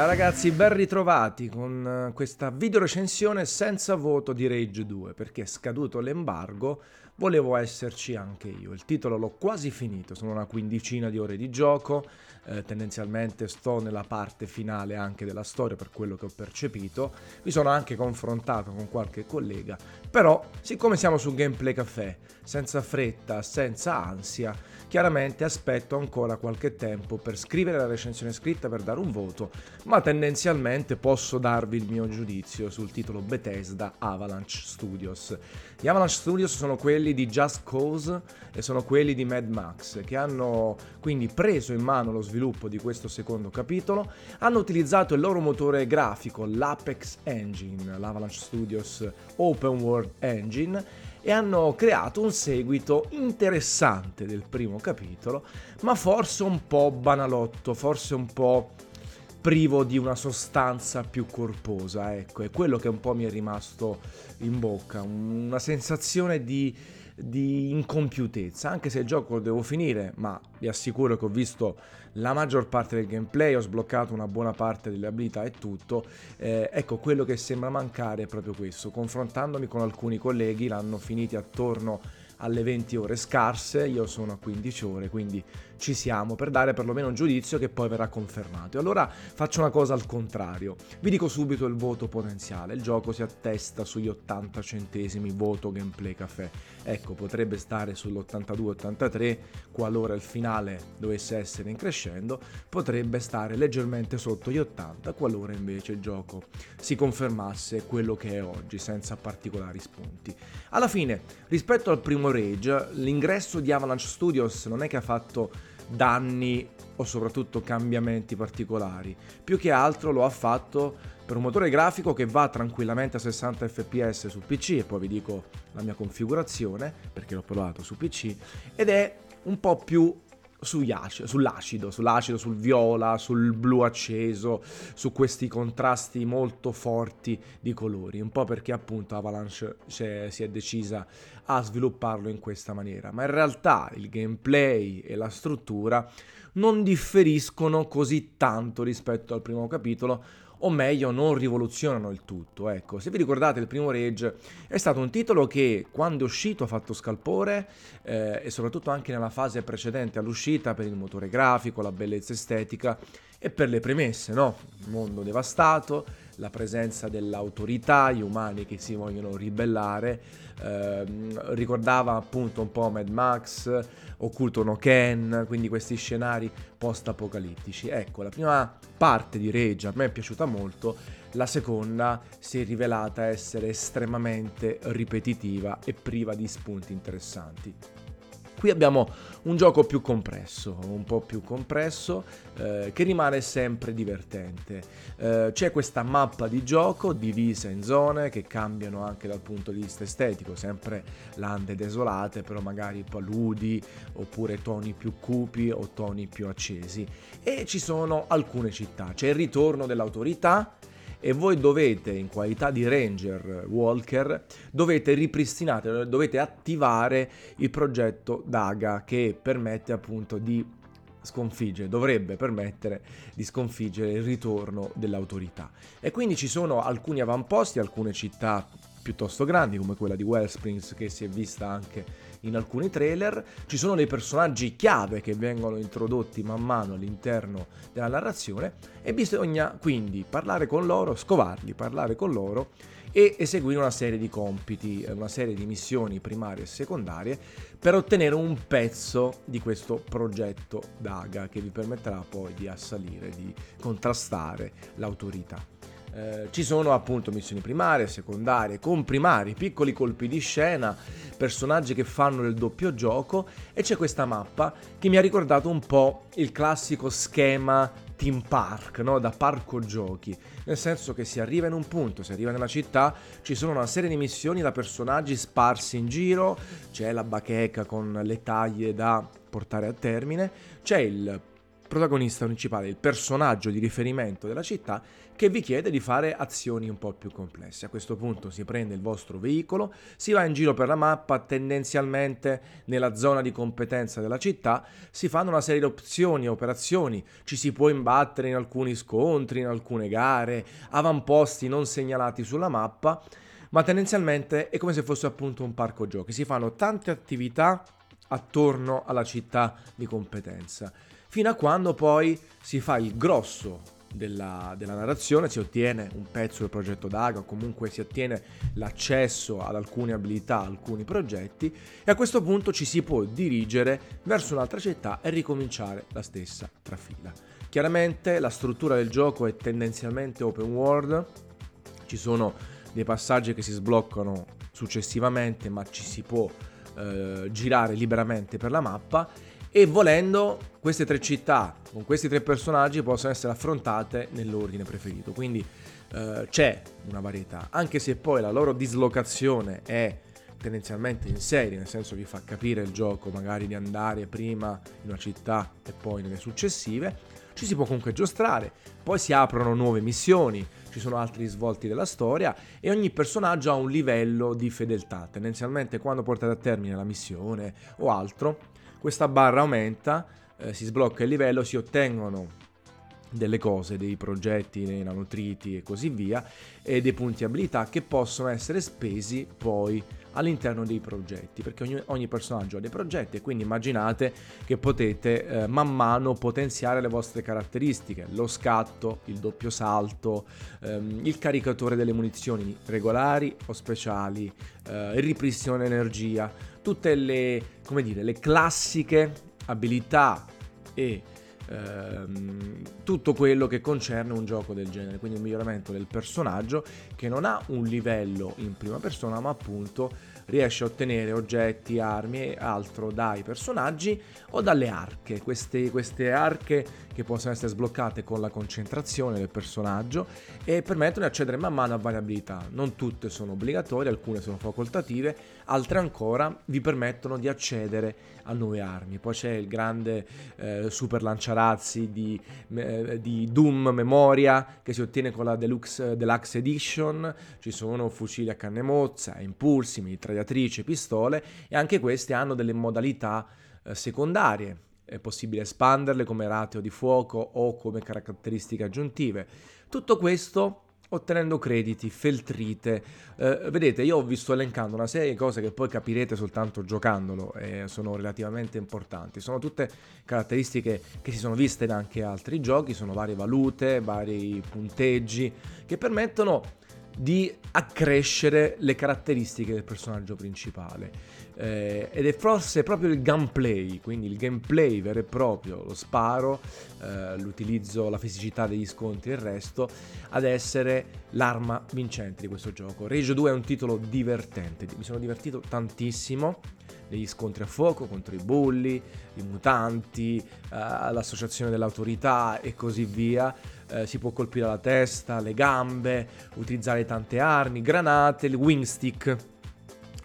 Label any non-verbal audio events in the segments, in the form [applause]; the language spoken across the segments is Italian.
Ciao ragazzi, ben ritrovati con eh, questa video recensione senza voto di Rage 2 perché scaduto l'embargo, volevo esserci anche io. Il titolo l'ho quasi finito, sono una quindicina di ore di gioco, eh, tendenzialmente sto nella parte finale anche della storia per quello che ho percepito, mi sono anche confrontato con qualche collega, però siccome siamo su Gameplay Café, senza fretta, senza ansia, chiaramente aspetto ancora qualche tempo per scrivere la recensione scritta per dare un voto, ma tendenzialmente posso darvi il mio giudizio sul titolo Bethesda Avalanche Studios. Gli Avalanche Studios sono quelli di Just Cause e sono quelli di Mad Max, che hanno quindi preso in mano lo sviluppo di questo secondo capitolo, hanno utilizzato il loro motore grafico, l'Apex Engine, l'Avalanche Studios Open World Engine, e hanno creato un seguito interessante del primo capitolo, ma forse un po' banalotto, forse un po' privo di una sostanza più corposa, ecco, è quello che un po' mi è rimasto in bocca, una sensazione di, di incompiutezza, anche se il gioco lo devo finire, ma vi assicuro che ho visto la maggior parte del gameplay, ho sbloccato una buona parte delle abilità e tutto, eh, ecco quello che sembra mancare è proprio questo, confrontandomi con alcuni colleghi l'hanno finiti attorno alle 20 ore scarse, io sono a 15 ore, quindi ci siamo per dare perlomeno un giudizio che poi verrà confermato. E allora faccio una cosa al contrario, vi dico subito il voto potenziale, il gioco si attesta sugli 80 centesimi voto gameplay caffè, ecco potrebbe stare sull'82-83 qualora il finale dovesse essere in crescendo, potrebbe stare leggermente sotto gli 80 qualora invece il gioco si confermasse quello che è oggi senza particolari spunti. Alla fine, rispetto al primo Rage, l'ingresso di Avalanche Studios non è che ha fatto danni o soprattutto cambiamenti particolari. Più che altro lo ha fatto per un motore grafico che va tranquillamente a 60 fps su PC e poi vi dico la mia configurazione perché l'ho provato su PC ed è un po' più sull'acido, sull'acido, sul viola, sul blu acceso, su questi contrasti molto forti di colori, un po' perché appunto Avalanche si è decisa a svilupparlo in questa maniera, ma in realtà il gameplay e la struttura non differiscono così tanto rispetto al primo capitolo, o meglio non rivoluzionano il tutto. Ecco, se vi ricordate il primo Rage è stato un titolo che quando è uscito ha fatto scalpore eh, e soprattutto anche nella fase precedente all'uscita per il motore grafico, la bellezza estetica e per le premesse, no? Mondo devastato, la presenza dell'autorità, gli umani che si vogliono ribellare, eh, ricordava appunto un po' Mad Max, Occulto no Ken, quindi questi scenari post-apocalittici. Ecco, la prima parte di Rage a me è piaciuta molto, la seconda si è rivelata essere estremamente ripetitiva e priva di spunti interessanti. Qui abbiamo un gioco più compresso, un po' più compresso, eh, che rimane sempre divertente. Eh, c'è questa mappa di gioco divisa in zone che cambiano anche dal punto di vista estetico, sempre lande desolate, però magari paludi, oppure toni più cupi o toni più accesi. E ci sono alcune città, c'è il ritorno dell'autorità, e voi dovete, in qualità di ranger walker, dovete ripristinare, dovete attivare il progetto DAGA che permette appunto di sconfiggere, dovrebbe permettere di sconfiggere il ritorno dell'autorità. E quindi ci sono alcuni avamposti, alcune città piuttosto grandi come quella di Wellsprings che si è vista anche in alcuni trailer, ci sono dei personaggi chiave che vengono introdotti man mano all'interno della narrazione e bisogna quindi parlare con loro, scovarli, parlare con loro e eseguire una serie di compiti, una serie di missioni primarie e secondarie per ottenere un pezzo di questo progetto DAGA che vi permetterà poi di assalire, di contrastare l'autorità. Eh, ci sono appunto missioni primarie, secondarie, comprimari, piccoli colpi di scena, personaggi che fanno il doppio gioco e c'è questa mappa che mi ha ricordato un po' il classico schema team park, no? da parco giochi, nel senso che si arriva in un punto, si arriva nella città, ci sono una serie di missioni da personaggi sparsi in giro, c'è la bacheca con le taglie da portare a termine, c'è il protagonista principale, il personaggio di riferimento della città che vi chiede di fare azioni un po' più complesse. A questo punto si prende il vostro veicolo, si va in giro per la mappa, tendenzialmente nella zona di competenza della città, si fanno una serie di opzioni e operazioni, ci si può imbattere in alcuni scontri, in alcune gare, avamposti non segnalati sulla mappa, ma tendenzialmente è come se fosse appunto un parco giochi, si fanno tante attività attorno alla città di competenza, fino a quando poi si fa il grosso della, della, narrazione, si ottiene un pezzo del progetto DAGA o comunque si ottiene l'accesso ad alcune abilità, alcuni progetti e a questo punto ci si può dirigere verso un'altra città e ricominciare la stessa trafila. Chiaramente la struttura del gioco è tendenzialmente open world, ci sono dei passaggi che si sbloccano successivamente ma ci si può eh, girare liberamente per la mappa e volendo queste tre città con questi tre personaggi possono essere affrontate nell'ordine preferito. Quindi eh, c'è una varietà, anche se poi la loro dislocazione è tendenzialmente in serie, nel senso vi fa capire il gioco magari di andare prima in una città e poi nelle successive. Ci si può comunque giostrare, poi si aprono nuove missioni, ci sono altri svolti della storia e ogni personaggio ha un livello di fedeltà. Tendenzialmente quando portate a termine la missione o altro, questa barra aumenta, eh, si sblocca il livello, si ottengono delle cose, dei progetti, dei nanotriti e così via, e dei punti abilità che possono essere spesi poi all'interno dei progetti, perché ogni, ogni personaggio ha dei progetti e quindi immaginate che potete eh, man mano potenziare le vostre caratteristiche, lo scatto, il doppio salto, ehm, il caricatore delle munizioni regolari o speciali, eh, il ripristino dell'energia, tutte le, come dire, le classiche abilità e ehm, tutto quello che concerne un gioco del genere, quindi un miglioramento del personaggio che non ha un livello in prima persona, ma appunto riesce a ottenere oggetti, armi e altro dai personaggi o dalle arche, queste, queste arche che possono essere sbloccate con la concentrazione del personaggio e permettono di accedere man mano a variabilità. Non tutte sono obbligatorie, alcune sono facoltative, altre ancora vi permettono di accedere a nuove armi. Poi c'è il grande eh, super lanciarazzi di, eh, di, Doom Memoria che si ottiene con la Deluxe, Deluxe Edition, ci sono fucili a canne mozza, impulsi, mitragliatrici, pistole e anche queste hanno delle modalità eh, secondarie è possibile espanderle come ratio di fuoco o come caratteristiche aggiuntive. Tutto questo ottenendo crediti, feltrite. Eh, vedete, io ho visto elencando una serie di cose che poi capirete soltanto giocandolo e sono relativamente importanti. Sono tutte caratteristiche che si sono viste in anche altri giochi, sono varie valute, vari punteggi che permettono di accrescere le caratteristiche del personaggio principale. Eh, ed è forse proprio il gameplay, quindi il gameplay vero e proprio, lo sparo, eh, l'utilizzo, la fisicità degli scontri e il resto, ad essere l'arma vincente di questo gioco. Rage 2 è un titolo divertente, mi sono divertito tantissimo degli scontri a fuoco contro i bulli, i mutanti, eh, l'associazione dell'autorità e così via. Eh, si può colpire la testa, le gambe, utilizzare tante armi, granate, il wingstick,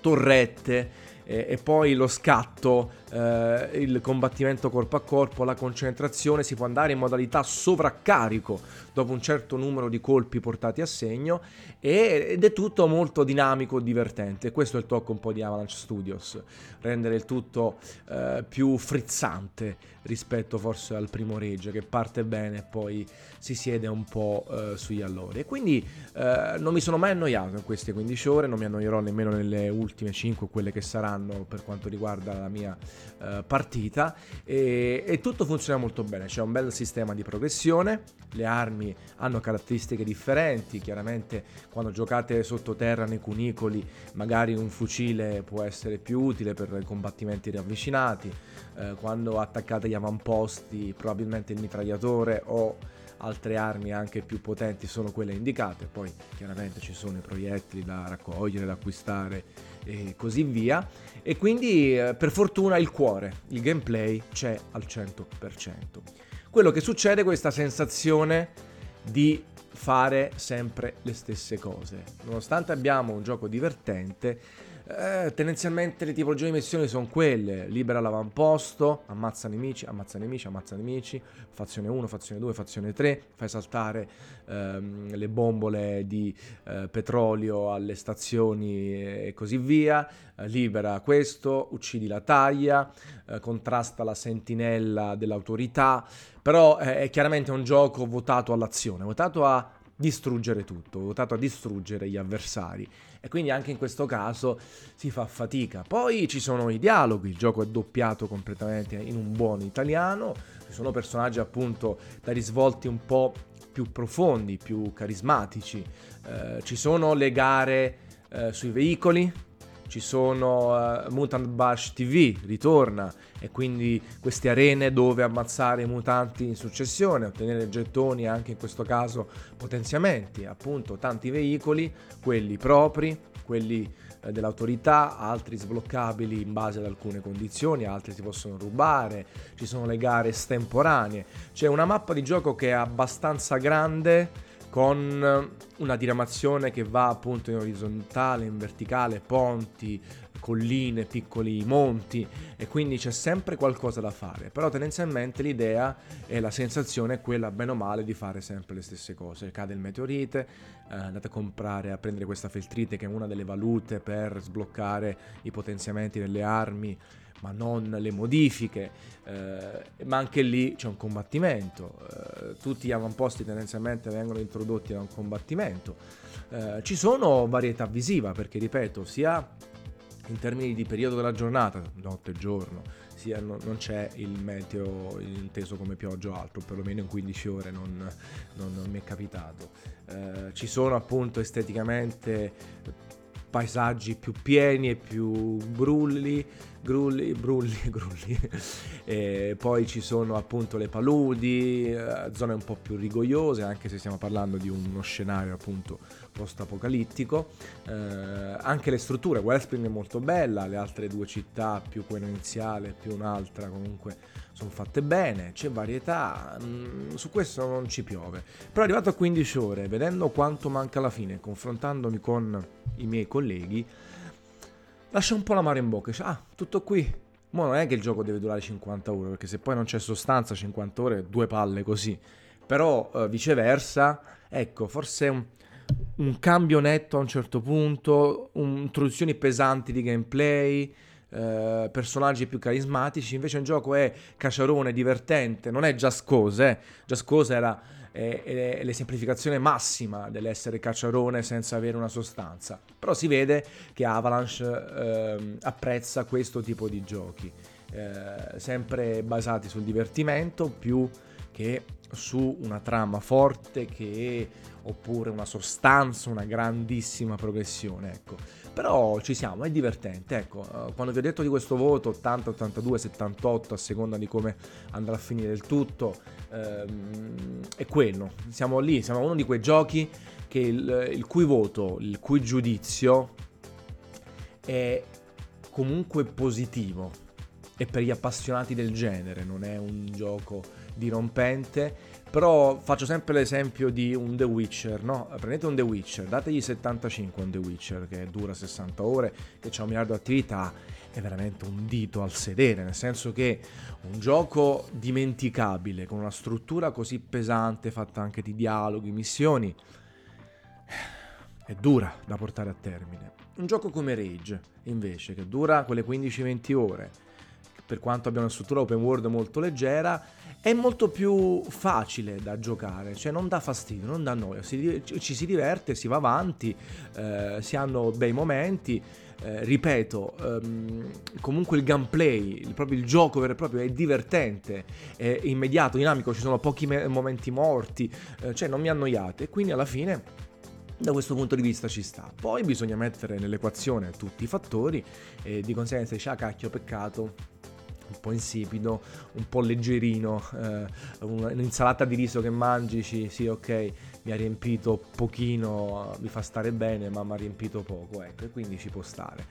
torrette e, e poi lo scatto, eh, il combattimento corpo a corpo, la concentrazione, si può andare in modalità sovraccarico dopo un certo numero di colpi portati a segno ed è tutto molto dinamico e divertente. Questo è il tocco un po' di Avalanche Studios, rendere il tutto eh, più frizzante rispetto forse al primo Rage che parte bene e poi si siede un po' eh, sugli allori. E quindi eh, non mi sono mai annoiato in queste 15 ore, non mi annoierò nemmeno nelle ultime 5, quelle che saranno per quanto riguarda la mia eh, partita e, e tutto funziona molto bene, c'è un bel sistema di progressione, le armi hanno caratteristiche differenti, chiaramente quando giocate sottoterra nei cunicoli magari un fucile può essere più utile per combattimenti ravvicinati, eh, quando attaccate gli avamposti probabilmente il mitragliatore o altre armi anche più potenti sono quelle indicate, poi chiaramente ci sono i proiettili da raccogliere, da acquistare e così via. E quindi eh, per fortuna il cuore, il gameplay c'è al 100%. Quello che succede è questa sensazione di fare sempre le stesse cose. Nonostante abbiamo un gioco divertente, Eh, tendenzialmente le tipologie di missioni sono quelle: libera l'avamposto, ammazza nemici, ammazza nemici, ammazza nemici, fazione 1, fazione 2, fazione 3, fai saltare ehm, le bombole di eh, petrolio alle stazioni e così via, eh, libera questo, uccidi la taglia, eh, contrasta la sentinella dell'autorità, però eh, è chiaramente un gioco votato all'azione, votato a distruggere tutto, votato a distruggere gli avversari. E quindi anche in questo caso si fa fatica. Poi ci sono i dialoghi, il gioco è doppiato completamente in un buon italiano, ci sono personaggi appunto da risvolti un po' più profondi, più carismatici, eh, ci sono le gare eh, sui veicoli, ci sono uh, Mutant Bash TV, ritorna, e quindi queste arene dove ammazzare i mutanti in successione, ottenere gettoni anche in questo caso potenziamenti, appunto tanti veicoli, quelli propri, quelli eh, dell'autorità, altri sbloccabili in base ad alcune condizioni, altri si possono rubare, ci sono le gare estemporanee, c'è una mappa di gioco che è abbastanza grande con una diramazione che va appunto in orizzontale, in verticale, ponti, colline, piccoli monti e quindi c'è sempre qualcosa da fare, però tendenzialmente l'idea e la sensazione è quella bene o male di fare sempre le stesse cose, cade il meteorite, eh, andate a comprare, a prendere questa feltrite che è una delle valute per sbloccare i potenziamenti delle armi ma non le modifiche, eh, ma anche lì c'è un combattimento, eh, tutti gli avamposti tendenzialmente vengono introdotti da un combattimento, eh, ci sono varietà visiva perché ripeto sia in termini di periodo della giornata, notte e giorno, sia no, non c'è il meteo inteso come pioggia o altro, perlomeno in 15 ore non, non, non mi è capitato. Eh, ci sono appunto esteticamente paesaggi più pieni e più brulli, grulli, brulli, [laughs] grulli. e poi ci sono appunto le paludi, eh, zone un po' più rigogliose, anche se stiamo parlando di uno scenario appunto post-apocalittico. Eh, anche le strutture, Wellspring è molto bella, le altre due città, più quella iniziale, più un'altra comunque sono fatte bene, c'è varietà, mm, su questo non ci piove. Però arrivato a 15 ore, vedendo quanto manca alla fine, confrontandomi con i miei colleghi, lascia un po' la mare in bocca, dice, ah, tutto qui. Ma non è che il gioco deve durare 50 ore, perché se poi non c'è sostanza, 50 ore, due palle così. Però eh, viceversa, ecco, forse un, cambio netto a un certo punto, un, introduzioni pesanti di gameplay, eh, personaggi più carismatici, invece il gioco è cacciarone, divertente, non è Just Cause, eh. Just Cause era è l'esemplificazione massima dell'essere cacciarone senza avere una sostanza, però si vede che Avalanche eh, apprezza questo tipo di giochi, eh, sempre basati sul divertimento più che su una trama forte che, oppure una sostanza, una grandissima progressione. Ecco. Però ci siamo, è divertente. Ecco, eh, quando vi ho detto di questo voto 80, 82, 78, a seconda di come andrà a finire il tutto, ehm, è quello. Siamo lì, siamo uno di quei giochi che il, il cui voto, il cui giudizio è comunque positivo. E per gli appassionati del genere, non è un gioco dirompente. Però faccio sempre l'esempio di un The Witcher, no? Prendete un The Witcher, dategli 75 a un The Witcher che dura 60 ore, che ha un miliardo di attività, è veramente un dito al sedere, nel senso che un gioco dimenticabile, con una struttura così pesante, fatta anche di dialoghi, missioni, è dura da portare a termine. Un gioco come Rage, invece, che dura quelle 15-20 ore, per quanto abbia una struttura open world molto leggera, è molto più facile da giocare, cioè non dà fastidio, non dà noia, si, ci si diverte, si va avanti, eh, si hanno bei momenti. Eh, ripeto, ehm, comunque il gameplay, il, proprio il gioco vero e proprio è divertente, è immediato, dinamico, ci sono pochi me- momenti morti, eh, cioè non mi annoiate quindi alla fine da questo punto di vista ci sta. Poi bisogna mettere nell'equazione tutti i fattori e di conseguenza dice ah cacchio peccato un po' insipido, un po' leggerino, eh, un'insalata di riso che mangi, sì, ok, mi ha riempito pochino, mi fa stare bene, ma mi ha riempito poco, ecco, e quindi ci può stare.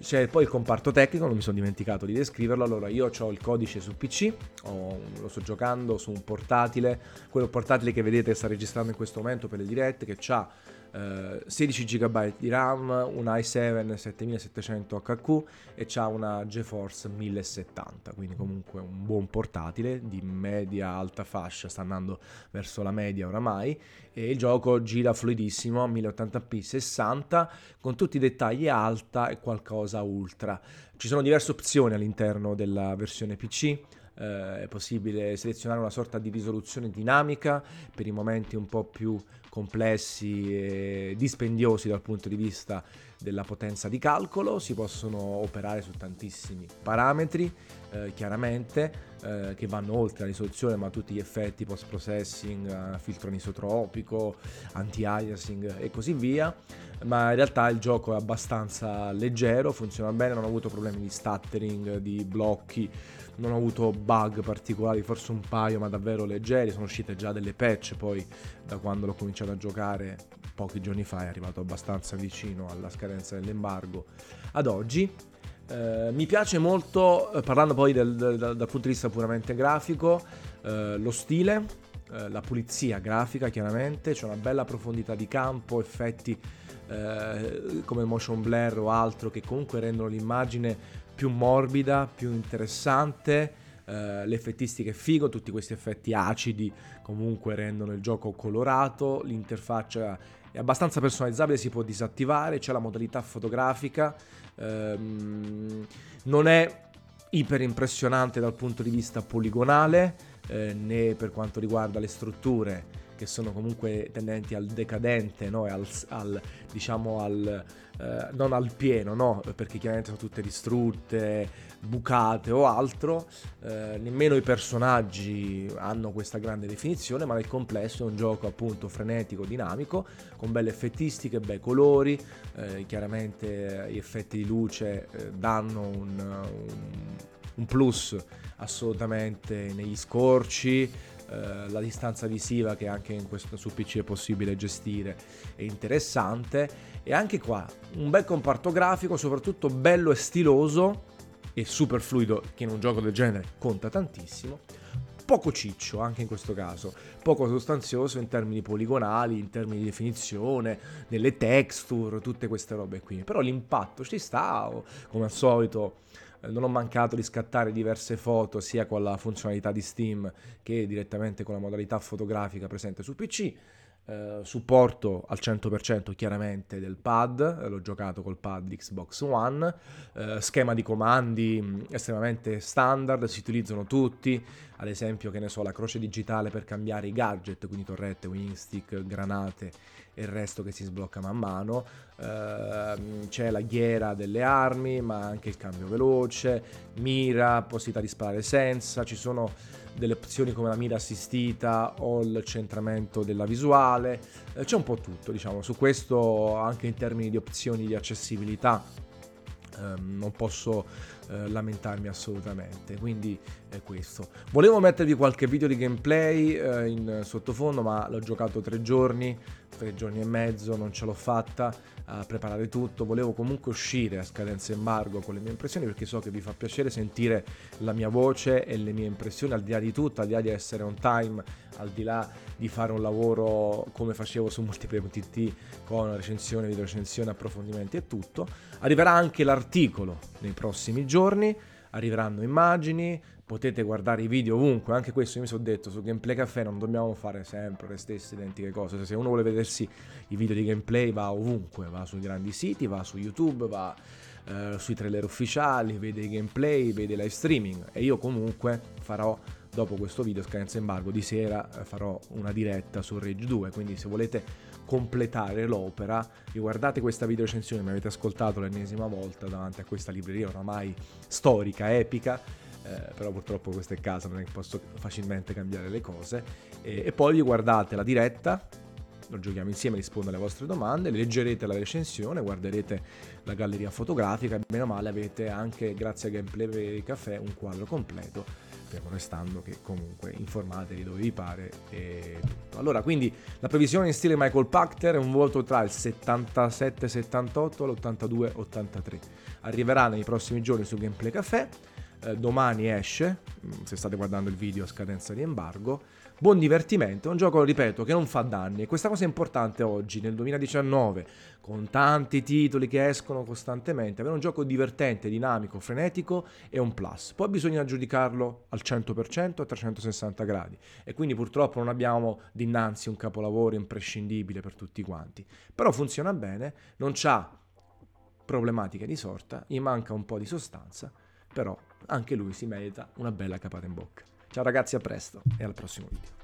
C'è poi il comparto tecnico, non mi sono dimenticato di descriverlo, allora io ho il codice su PC, ho, lo sto giocando su un portatile, quello portatile che vedete sta registrando in questo momento per le dirette, che ha eh, 16 GB di RAM, un i7 7700 HQ e c'ha una GeForce 1070, quindi comunque un buon portatile di media alta fascia, sta andando verso la media oramai e il gioco gira fluidissimo 1080p 60 con tutti i dettagli alta e qualcosa ultra. Ci sono diverse opzioni all'interno della versione PC eh, è possibile selezionare una sorta di risoluzione dinamica per i momenti un po' più complessi e dispendiosi dal punto di vista della potenza di calcolo, si possono operare su tantissimi parametri, eh, chiaramente, eh, che vanno oltre la risoluzione, ma tutti gli effetti post-processing, eh, filtro anisotropico, anti-aliasing e così via, ma in realtà il gioco è abbastanza leggero, funziona bene, non ho avuto problemi di stuttering, di blocchi, non ho avuto bug particolari, forse un paio, ma davvero leggeri. Sono uscite già delle patch poi da quando l'ho cominciato a giocare pochi giorni fa, è arrivato abbastanza vicino alla scadenza dell'embargo ad oggi. Eh, mi piace molto, eh, parlando poi del, del, dal punto di vista puramente grafico, eh, lo stile, eh, la pulizia grafica chiaramente, c'è una bella profondità di campo, effetti eh, come motion blur o altro che comunque rendono l'immagine più morbida, più interessante. Uh, l'effettistica è figo, tutti questi effetti acidi comunque rendono il gioco colorato, l'interfaccia è abbastanza personalizzabile, si può disattivare, c'è la modalità fotografica, um, non è iper impressionante dal punto di vista poligonale eh, né per quanto riguarda le strutture che sono comunque tendenti al decadente, no? al, al, diciamo al, eh, non al pieno, no? perché chiaramente sono tutte distrutte, bucate o altro, eh, nemmeno i personaggi hanno questa grande definizione, ma nel complesso è un gioco appunto frenetico, dinamico, con belle effettistiche, bei colori, eh, chiaramente gli effetti di luce eh, danno un, un, un plus assolutamente negli scorci, eh, la distanza visiva che anche questo, su PC è possibile gestire. È interessante. E anche qua un bel comparto grafico soprattutto bello e stiloso e super fluido che in un gioco del genere conta tantissimo. Poco ciccio anche in questo caso, poco sostanzioso in termini poligonali, in termini di definizione, nelle texture, tutte queste robe qui. Però l'impatto ci sta, come al solito non ho mancato di scattare diverse foto sia con la funzionalità di Steam che direttamente con la modalità fotografica presente su PC. Uh, supporto al 100% chiaramente del pad, l'ho giocato col pad di Xbox One, uh, schema di comandi mh, estremamente standard, si utilizzano tutti, ad esempio che ne so la croce digitale per cambiare i gadget, quindi torrette, wingstick, granate e il resto che si sblocca man mano, uh, c'è la ghiera delle armi ma anche il cambio veloce, mira, possibilità di sparare senza, ci sono delle opzioni come la mira assistita o il centramento della visuale, eh, c'è un po' tutto diciamo, su questo anche in termini di opzioni di accessibilità ehm, non posso eh, lamentarmi assolutamente. Quindi è questo. Volevo mettervi qualche video di gameplay eh, in sottofondo ma l'ho giocato tre giorni tre giorni e mezzo non ce l'ho fatta a preparare tutto. Volevo comunque uscire a scadenza embargo con le mie impressioni perché so che vi fa piacere sentire la mia voce e le mie impressioni al di là di tutto al di là di essere on time al di là di fare un lavoro come facevo su Multiplayer [laughs] TT con recensione, video recensione, approfondimenti e tutto. Arriverà anche l'articolo nei prossimi giorni arriveranno immagini, potete guardare i video ovunque, anche questo io mi sono detto su Gameplay Café non dobbiamo fare sempre le stesse identiche cose, se uno vuole vedersi i video di gameplay va ovunque, va sui grandi siti, va su YouTube, va eh, sui trailer ufficiali, vede i gameplay, vede i live streaming. E io comunque farò dopo questo video scadenza embargo di sera eh, farò una diretta su Rage 2 quindi se volete completare l'opera guardate questa video recensione mi avete ascoltato l'ennesima volta davanti a questa libreria oramai storica, epica eh, però purtroppo questo è casa, non è che posso facilmente cambiare le cose e, e poi vi guardate la diretta lo giochiamo insieme, rispondo alle vostre domande, leggerete la recensione, guarderete la galleria fotografica e meno male avete anche grazie a Gameplay Café un quadro completo fermo restando che comunque informatevi dove vi pare e tutto. Allora, quindi la previsione in stile Michael Pachter è un voto tra il 77-78 e l'82-83. Arriverà nei prossimi giorni su Gameplay Café. Eh, domani esce, mm, se state guardando il video a scadenza di embargo. Buon divertimento, è un gioco, ripeto, che non fa danni e questa cosa è importante oggi, nel 2019, con tanti titoli che escono costantemente, avere un gioco divertente, dinamico, frenetico è un plus. Poi bisogna giudicarlo al 100% a 360 gradi e quindi purtroppo non abbiamo dinanzi un capolavoro imprescindibile per tutti quanti, però funziona bene, non c'ha problematiche di sorta, gli manca un po' di sostanza, però anche lui si merita una bella capata in bocca. Ciao ragazzi, a presto e al prossimo video.